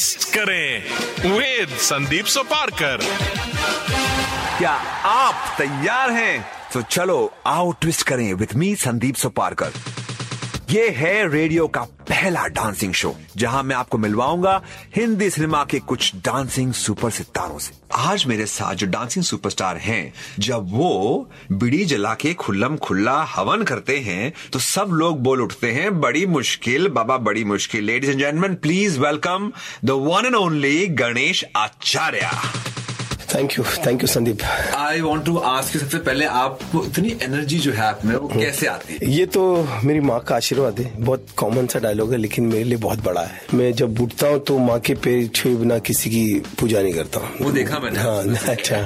twist करें with Sandeep Soparkar. क्या आप तैयार हैं? तो चलो आओ ट्विस्ट करें विद मी संदीप सोपारकर। ये है रेडियो का पहला डांसिंग शो जहाँ मैं आपको मिलवाऊँगा हिंदी सिनेमा के कुछ डांसिंग सुपर सितारों से। आज मेरे साथ जो डांसिंग सुपरस्टार हैं, जब वो बिड़ी जला के खुल्लम खुल्ला हवन करते हैं तो सब लोग बोल उठते हैं, बड़ी मुश्किल, बाबा, बड़ी मुश्किल. Ladies and gentleman please welcome the one and only Ganesh Acharya. Thank you thank you Sandeep I want to ask सबसे पहले आपको इतनी एनर्जी जो है आप में वो कैसे आती है? ये तो मेरी माँ का आशीर्वाद है। बहुत कॉमन सा डायलॉग है लेकिन मेरे लिए बहुत बड़ा है। मैं जब उठता हूँ तो माँ के पैर छुए बिना किसी की पूजा नहीं करता हूँ। वो देखा मैंने। हाँ अच्छा।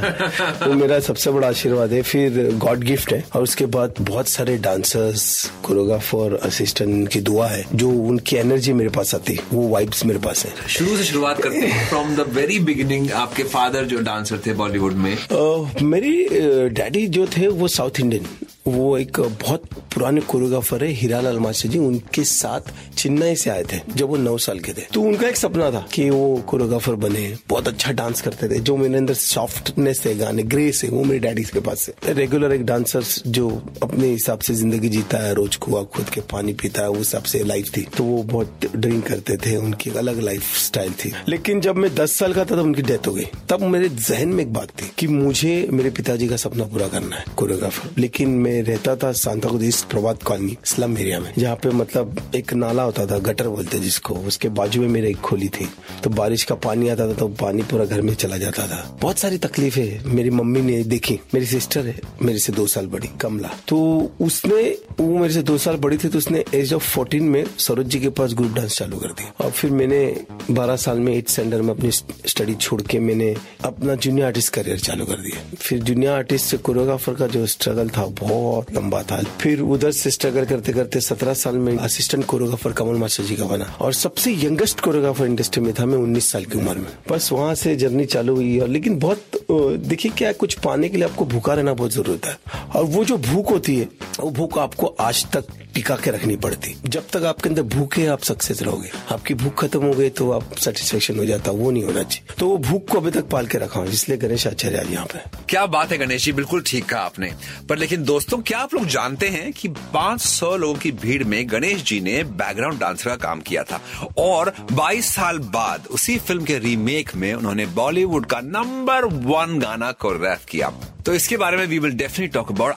वो मेरा सबसे बड़ा आशीर्वाद है। फिर गॉड गिफ्ट है। और उसके बाद बहुत सारे डांसर्स कोरियोग्राफर असिस्टेंट की दुआ है जो उनकी एनर्जी मेरे पास आती है। वो वाइब्स मेरे पास है। शुरू से शुरुआत करते हैं। फ्रॉम द वेरी बिगिनिंग आपके फादर जो डांसर थे बॉलीवुड में? uh, मेरी डैडी जो थे वो साउथ इंडियन। वो एक बहुत पुराने कोरियोग्राफर है हीरालाल मास्टर जी उनके साथ चेन्नई से आए थे, जब वो नौ साल के थे। तो उनका एक सपना था कि वो कोरियोग्राफर बने, बहुत अच्छा डांस करते थे, जो मेरे अंदर सॉफ्टनेस है गाने ग्रेस है वो मेरे डैडी के पास से। रेगुलर एक डांसर जो अपने हिसाब से ज़िंदगी जीता है, रोज कुआ खुद के पानी पीता है उस हिसाब से लाइफ थी। तो वो बहुत ड्रिंक करते थे, उनकी अलग लाइफ स्टाइल थी। लेकिन जब मैं दस साल का था, तब उनकी डेथ हो गई। तब मेरे जहन में एक बात थी कि मुझे मेरे पिताजी का सपना पूरा करना है, कोरियोग्राफर। लेकिन मैं रहता था Santacruz east Prabhat colony, slum area में, जहाँ पे मतलब एक नाला होता था, गटर बोलते जिसको, उसके बाजू में मेरे एक खोली थी। तो बारिश का पानी आता था तो पानी पूरा घर में चला जाता था। बहुत सारी तकलीफें मेरी मम्मी ने देखी, मेरी सिस्टर है, मेरे से दो साल बड़ी, कमला। तो उसने, वो मेरे से दो साल बड़ी थी तो उसने एज ऑफ़ फोर्टीन में सरोज जी के पास ग्रुप डांस चालू कर दिया। और फिर मैंने बारह साल में एट स्टैंडर्ड में अपनी स्टडी छोड़ के मैंने अपना जूनियर आर्टिस्ट करियर चालू कर दिया। फिर जूनियर आर्टिस्ट से कोरियोग्राफर का जो स्ट्रगल था, बहुत लंबा था। फिर उधर से स्ट्रगल करते करते सत्रह साल में assistant choreographer Kamal master ji का बना। और सबसे यंगेस्ट कोरियोग्राफर इंडस्ट्री में था मैं उन्नीस साल की उम्र में। बस वहाँ से जर्नी चालू हुई और लेकिन बहुत देखिए क्या कुछ पाने के लिए आपको भूखा रहना बहुत ज़रूरत है। और वो जो भूख होती है, वो भूख आपको आज तक टिका के रखनी पड़ती। जब तक आपके अंदर भूख आप सक्सेस रहोगे। आपकी भूख खत्म हो गई तो आप सेटिस्फेक्शन हो जाता, वो नहीं होना चाहिए। तो वो भूख को अभी तक पाल के रखा इसलिए गणेश आचार्य आज यहाँ पे क्या बात है गणेश जी, बिल्कुल ठीक कहा आपने। पर लेकिन दोस्तों, क्या आप लोग जानते हैं कि 500 लोगों की भीड़ में गणेश जी ने बैकग्राउंड डांसर का काम किया था। और 22 साल बाद उसी फ़िल्म के रीमेक में उन्होंने बॉलीवुड का नंबर वन गाना कोरियोग्राफ किया। तो इसके बारे में we will definite talk about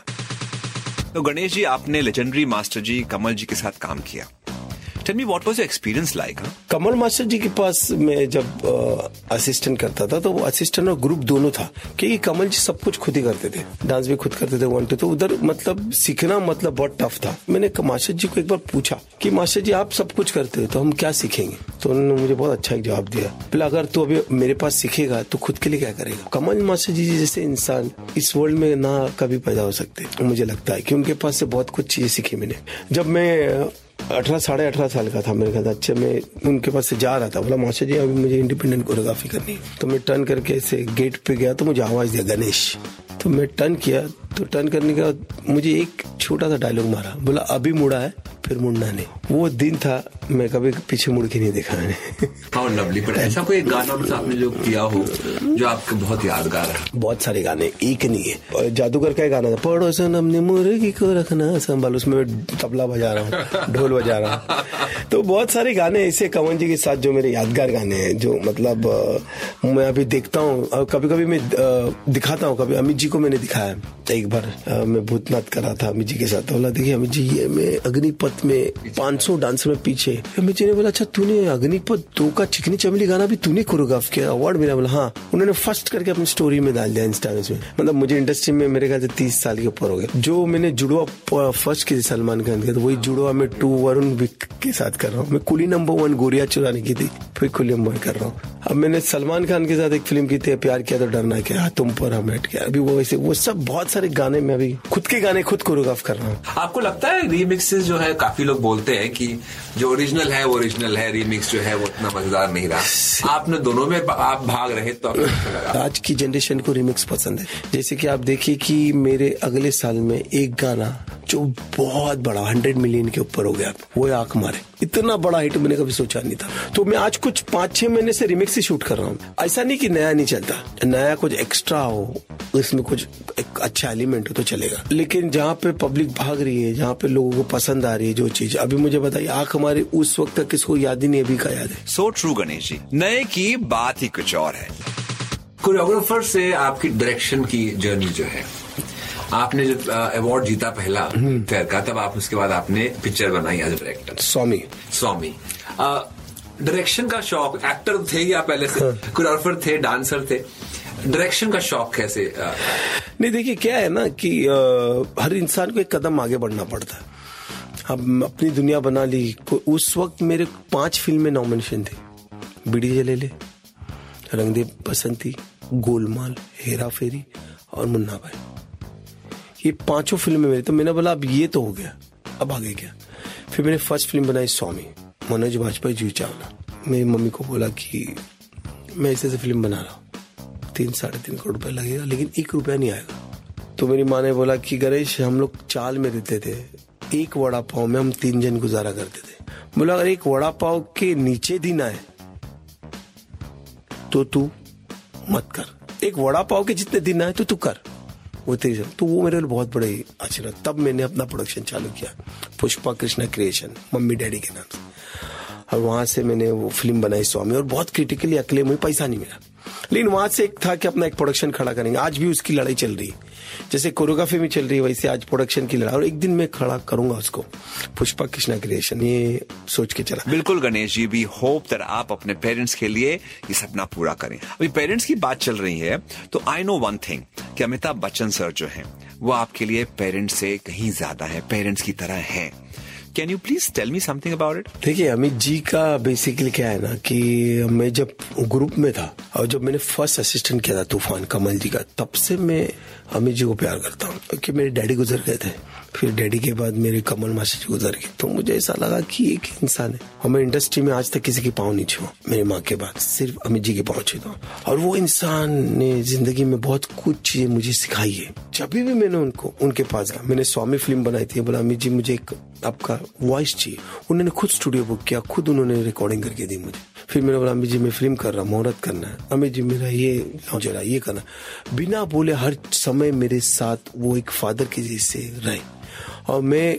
तो गणेश जी आपने लेजेंडरी मास्टर जी कमल जी के साथ काम किया। Tell me what was your experience like Kamal master ji के पास मैं जब असिस्टेंट करता था तो वो असिस्टेंट और ग्रुप दोनों था क्योंकि कमल जी सब कुछ खुद ही करते थे। डांस भी खुद करते थे वन टू तो उधर मतलब सीखना मतलब बहुत टफ था। मैंने मास्टर जी को एक बार पूछा कि मास्टर जी, आप सब कुछ करते हो तो हम क्या सीखेंगे? तो उन्होंने मुझे बहुत अच्छा एक जवाब दिया। बोला, अगर तू अभी मेरे पास सीखेगा तो खुद के लिए क्या करेगा? कमल मास्टर जी जैसे इंसान इस वर्ल्ड में ना कभी पैदा हो सकते, मुझे लगता है कि उनके पास से बहुत कुछ चीज़ें सीखी मैंने। जब मैं अठारह, साढ़े अठारह साल का था मेरे ख्याल अच्छे मैं उनके पास से जा रहा था। बोला मास्टर जी, अभी मुझे इंडिपेंडेंट कोरियोग्राफी करनी है। तो मैं टर्न करके ऐसे गेट पे गया तो मुझे आवाज़ दिया, गणेश। तो मैं टर्न किया तो टर्न करने के बाद मुझे एक छोटा सा डायलॉग मारा। बोला, अभी मुड़ा है फिर मुड़ना नहीं। वो दिन था मैं कभी पीछे मुड़ के नहीं देखा मैंने। हाउ लवली पर ऐसा कोई गाना बस आपने जो किया हो जो आपको बहुत यादगार है? बहुत सारे गाने एक नहीं है। जादूगर का गाना था पड़ो सनम ने मुर्गी को रखना संभाल उसमें तबला बजा रहा हूँ ढोल बजा रहा हूँ। तो बहुत सारे गाने ऐसे कमल जी के साथ जो मेरे यादगार गाने हैं जो मतलब मैं अभी देखता हूँ और कभी कभी मैं दिखाता हूँ कभी अमित जी को मैंने दिखाया। एक बार मैं भूतनाथ कर था अमित जी के साथ तो बोला देखिए अमित जी ये मैं अग्निपथ में 500 डांसर में पीछे। जी ने बोला अच्छा तूने अग्निपथ दो का चिकनी चमली गाना भी तूने कोरियोग्राफ किया? अवार्ड मिला, बोला हाँ। उन्होंने फ़र्स्ट करके अपनी स्टोरी में डाल दिया इंस्टा में मतलब मुझे इंडस्ट्री में मेरे ख्याल से तीस साल के ऊपर हो गया जो मैंने जुड़वा फ़र्स्ट की सलमान खान के तो वही जुड़वा में टू वरुण विक के साथ कर रहा हूँ। मैं कुली नंबर वन गोरिया चुराने की थी। कुली नंबर कर रहा हूँ। अब मैंने सलमान खान के साथ एक फ़िल्म की थी प्यार किया तो डरना क्या? तुम पर हम हट गया। अभी वो वैसे वो सब बहुत सारे गाने में अभी खुद के गाने खुद कोरियोग्राफ कर रहा हूँ। आपको लगता है रीमिक्सेस जो है काफ़ी लोग बोलते हैं कि जो ओरिजिनल है वो ओरिजिनल है रीमिक्स जो है वो उतना मज़ेदार नहीं रहा। आपने दोनों में आप भाग रहे तो आज की जनरेशन को रिमिक्स पसंद है। जैसे कि आप देखिए कि मेरे अगले साल में एक गाना जो बहुत बड़ा हंड्रेड मिलियन के ऊपर हो गया। वो है आँख मारे। इतना बड़ा हिट मैंने कभी सोचा नहीं था। तो मैं आज कुछ पाँच छह महीने से रिमिक्स ही शूट कर रहा हूँ। ऐसा नहीं कि नया नहीं चलता। नया कुछ एक्स्ट्रा हो इसमें कुछ एक अच्छा एलिमेंट हो तो चलेगा। लेकिन जहाँ पे पब्लिक भाग रही है जहाँ पे लोगों को पसंद आ रही है जो चीज़ अभी मुझे बताइए आँख हमारे उस वक्त तक किसको याद ही नहीं अभी का याद है? सो ट्रू गणेश जी नए की बात ही कुछ और है। कोरियोग्राफर से आपकी डायरेक्शन की जर्नी जो है आपने जब अवार्ड जीता पहला फेयर का तब आप उसके बाद आपने पिक्चर बनाई as director Swami. Swami. Direction का शौक एक्टर थे या पहले से कोरियोग्राफर थे डांसर थे? डायरेक्शन का शौक कैसे नहीं देखिए क्या है ना कि अ, हर इंसान को एक कदम आगे बढ़ना पड़ता है। अब अपनी दुनिया बना ली उस वक्त मेरे पाँच फ़िल्में नॉमिनेशन थी। बीडी जले ले रंगदेव बसंती गोलमाल हेरा फेरी और मुन्ना भाई ये पाँचों फ़िल्में मेरी तो मैंने बोला, अब ये तो हो गया, अब आगे क्या? फिर मैंने फ़र्स्ट फ़िल्म बनाई स्वामी मनोज वाजपेयी जी चावला। मेरी मम्मी को बोला कि, मैं ऐसे ऐसे फ़िल्म बना रहा हूँ, तीन, साढ़े तीन करोड़ रुपया लगेगा, लेकिन एक रुपया नहीं आएगा। तो मेरी माँ ने बोला कि, गणेश, हम लोग चाल में रहते थे, एक वड़ा पाव में हम तीन जन गुजारा करते थे। बोला अगर एक वड़ा पाव के नीचे दिन आए तो तू मत कर। एक वड़ा पाव के जितने दिन आए तो तू कर। वो तेरी तो वो मेरे लिए बहुत बड़े आशीर्वाद तब मैंने अपना प्रोडक्शन चालू किया। Pushpa Krishna creation mummy daddy के नाम से। और वहाँ से मैंने वो फ़िल्म बनाई स्वामी। और बहुत क्रिटिकली अक्लेम हुई पैसा नहीं मिला। लेकिन वहाँ से एक था कि अपना एक प्रोडक्शन खड़ा करेंगे। आज भी उसकी लड़ाई चल रही है। जैसे कोरियोग्राफी में चल रही है, वैसे आज प्रोडक्शन की लड़ाई। और एक दिन मैं खड़ा करूँगा उसको। पुष्पा कृष्णा क्रिएशन ये सोच के चला। बिल्कुल Ganesh ji we hope that आप अपने पेरेंट्स के लिए ये सपना पूरा करें। अभी पेरेंट्स की बात चल रही है तो आई नो वन थिंग कि अमिताभ बच्चन सर जो हैं, वो आपके लिए पेरेंट्स से कहीं ज़्यादा है पेरेंट्स की तरह है। Can you please tell me something about it देखिए, अमित जी का बेसिकली क्या है ना कि मैं जब ग्रुप में था और जब मैंने फ़र्स्ट असिस्टेंट किया था तूफ़ान कमल जी का, तब से मैं अमित जी को प्यार करता हूँ, क्योंकि मेरे डैडी गुजर गए थे। फिर डैडी के बाद मेरे कमल मास्टर जी गुजर गए। तो मुझे ऐसा लगा कि एक इंसान है। और मैं इंडस्ट्री में आज तक किसी की पाँव नहीं छुआ, मेरी माँ के बाद। सिर्फ़ अमित जी के पाँव छूता हूँ और वो इंसान ने ज़िंदगी में बहुत कुछ चीज़ें मुझे सिखाई है। जब भी मैंने उनको, उनके पास गया, मैंने स्वामी फ़िल्म बनाई थी, बोला, अमित जी, मुझे एक आपका वॉइस चाहिए। उन्होंने खुद स्टूडियो बुक किया, खुद उन्होंने रिकॉर्डिंग करके दी मुझे। फिर मैंने बोला अमित जी, मैं फ़िल्म कर रहा हूँ, मुहूर्त करना है। अमित जी, मेरा ये जरा ये करना बिना बोले हर समय मेरे साथ वो एक फादर के जैसे रहे। और मैं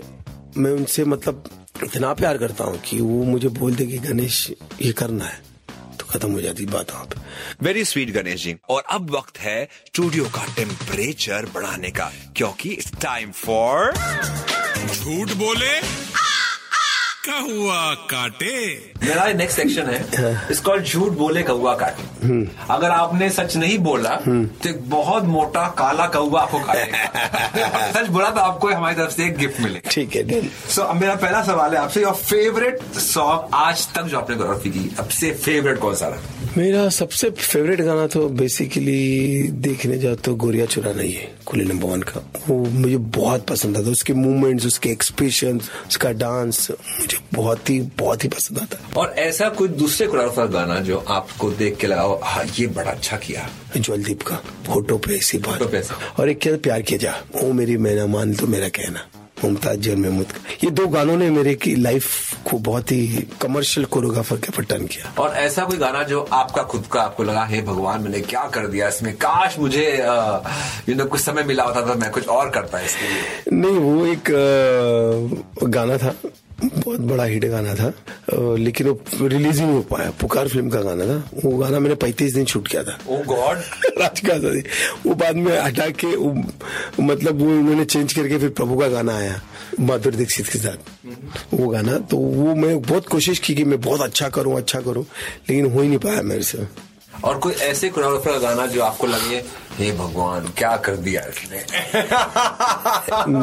मैं उनसे मतलब इतना प्यार करता हूँ कि वो मुझे बोल दे कि, गणेश, ये करना है। तो खत्म हो जाती बात वहाँ पे। Very sweet Ganesh ji. और अब वक्त है स्टूडियो का टेम्परेचर बढ़ाने का, क्योंकि इट्स टाइम फॉर झूठ बोले। कहुआ काटे। मेरा नेक्स्ट सेक्शन है। इस कॉल्ड झूठ बोले कौआ काटे। अगर आपने सच नहीं बोला तो एक बहुत मोटा काला कौआ आपको काटेगा सच बोला तो आपको हमारी तरफ़ से एक गिफ्ट मिले। ठीक है सो so, मेरा पहला सवाल है आपसे योर फेवरेट सॉन्ग आज तक जो आपने गौरव की सबसे फेवरेट कौन सा रहा? मेरा सबसे फेवरेट गाना तो बेसिकली देखने जाओ तो गोरिया चुरा नहीं है खुले नंबर वन का। वो मुझे बहुत पसंद आता उसके मूवमेंट्स उसके एक्सप्रेशन उसका डांस मुझे बहुत ही बहुत ही पसंद आता और ऐसा कोई दूसरे कोरियोग्राफर गाना जो आपको देख के लगा हो, ये बड़ा अच्छा किया। ज्वलदीप का फ़ोटो पे ऐसी बात। और एक क्या प्यार किया जा वो मेरी मैना मान तो मेरा कहना। मुमताज़ जी और महमूद का ये दो गानों ने मेरे की लाइफ को बहुत ही कमर्शियल कोरियोग्राफर के पटन टर्न किया। और ऐसा कोई गाना जो आपका खुद का आपको लगा हे भगवान मैंने क्या कर दिया इसमें? काश मुझे यू नो कुछ समय मिला होता तो मैं कुछ और करता इसके लिए। नहीं वो एक आ, गाना था। बहुत बड़ा हिट गाना था। लेकिन वो रिलीज़ ही नहीं हो पाया। पुकार फ़िल्म का गाना था। वो गाना मैंने पैंतीस दिन शूट किया था। ओ गॉड राजका सा वो बाद में हटा के मतलब वो उन्होंने चेंज करके फिर प्रभु का गाना आया माधुरी दीक्षित के साथ। वो गाना तो वो मैं बहुत कोशिश की कि मैं बहुत अच्छा करूँ अच्छा करूँ लेकिन हो ही नहीं पाया मेरे से। और कोई ऐसे कोरियोग्राफर का गाना जो आपको लगे हे भगवान क्या कर दिया इसने?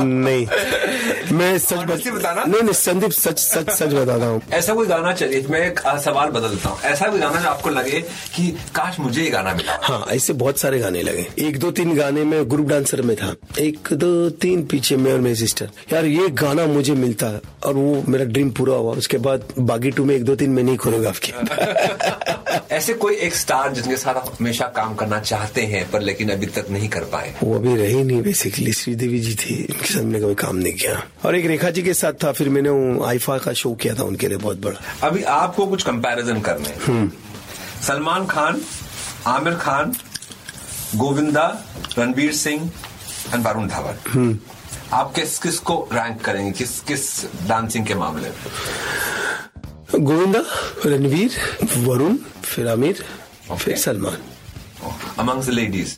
नहीं। मैं सच बत- बताना? नहीं नहीं संदीप सच सच सच बताता हूँ। ऐसा कोई गाना चलिए मैं एक सवाल बदलता हूँ। ऐसा कोई गाना जो आपको लगे कि काश मुझे ये गाना मिला। हाँ ऐसे बहुत सारे गाने लगे। एक दो तीन गाने में ग्रुप डांसर में था। एक दो तीन पीछे मैं और मेरी सिस्टर यार ये गाना मुझे मिलता और वो मेरा ड्रीम पूरा हुआ। उसके बाद बागी टू में एक दो तीन मैंने ही कोरियोग्राफ किया। ऐसे कोई एक स्टार जिनके साथ आप हमेशा काम करना चाहते हैं पर लेकिन अभी तक नहीं कर पाए। वो अभी रही नहीं बेसिकली श्रीदेवी जी थी उनके साथ मैंने कभी काम नहीं किया। और एक रेखा जी के साथ था फिर मैंने आईफा का शो किया था उनके लिए बहुत बड़ा। अभी आपको कुछ कंपैरिजन करने सलमान खान आमिर खान गोविंदा रणवीर सिंह एंड वरुण धवन आप किस किस को रैंक करेंगे? किस किस डांसिंग के मामले में? गोविंदा रणवीर वरुण फिर आमिर। फिर Salman among amongst ladies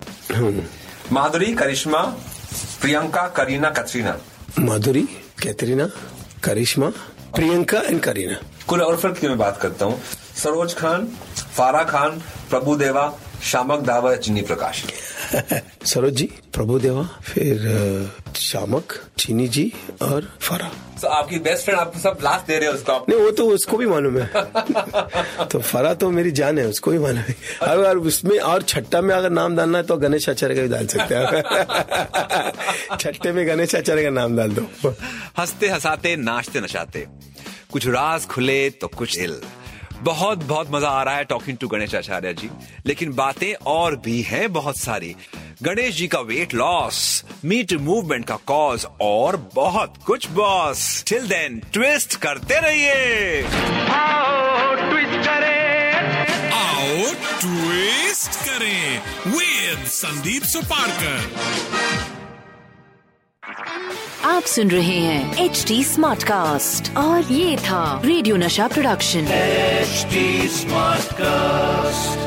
Madhuri Karisma Priyanka Kareena Katrina Madhuri Katrina Karisma Priyanka and Kareena choreographer की मैं बात करता हूँ सरोज खान फारा खान प्रभु देवा शामक दावा या चिन्नी प्रकाश सरोज जी प्रभु देवा फिर शामक चीनी जी और फरा तो आपकी बेस्ट फ्रेंड आपको सब लास्ट दे रहे हो उसको आप। नहीं वो तो उसको भी मालूम है। तो फरा तो मेरी जान है उसको भी मालूम है। अगर उसमें और छट्टा में अगर नाम डालना है तो गणेश आचार्य का भी डाल सकते हैं छट्टे में गणेश आचार्य का नाम डाल दो। हँसते हंसाते नाचते नचाते। कुछ राज खुले तो कुछ इल। बहुत बहुत मज़ा आ रहा है टॉकिंग टू गणेश आचार्य जी। लेकिन बातें और भी हैं बहुत सारी। गणेश जी का वेट लॉस मीट मूवमेंट का कॉज और बहुत कुछ बॉस टिल देन ट्विस्ट करते रहिए. आओ ट्विस्ट करें विद संदीप सुपारकर. आप सुन रहे हैं एच डी स्मार्ट कास्ट और ये था radio Nasha production HD smart Annie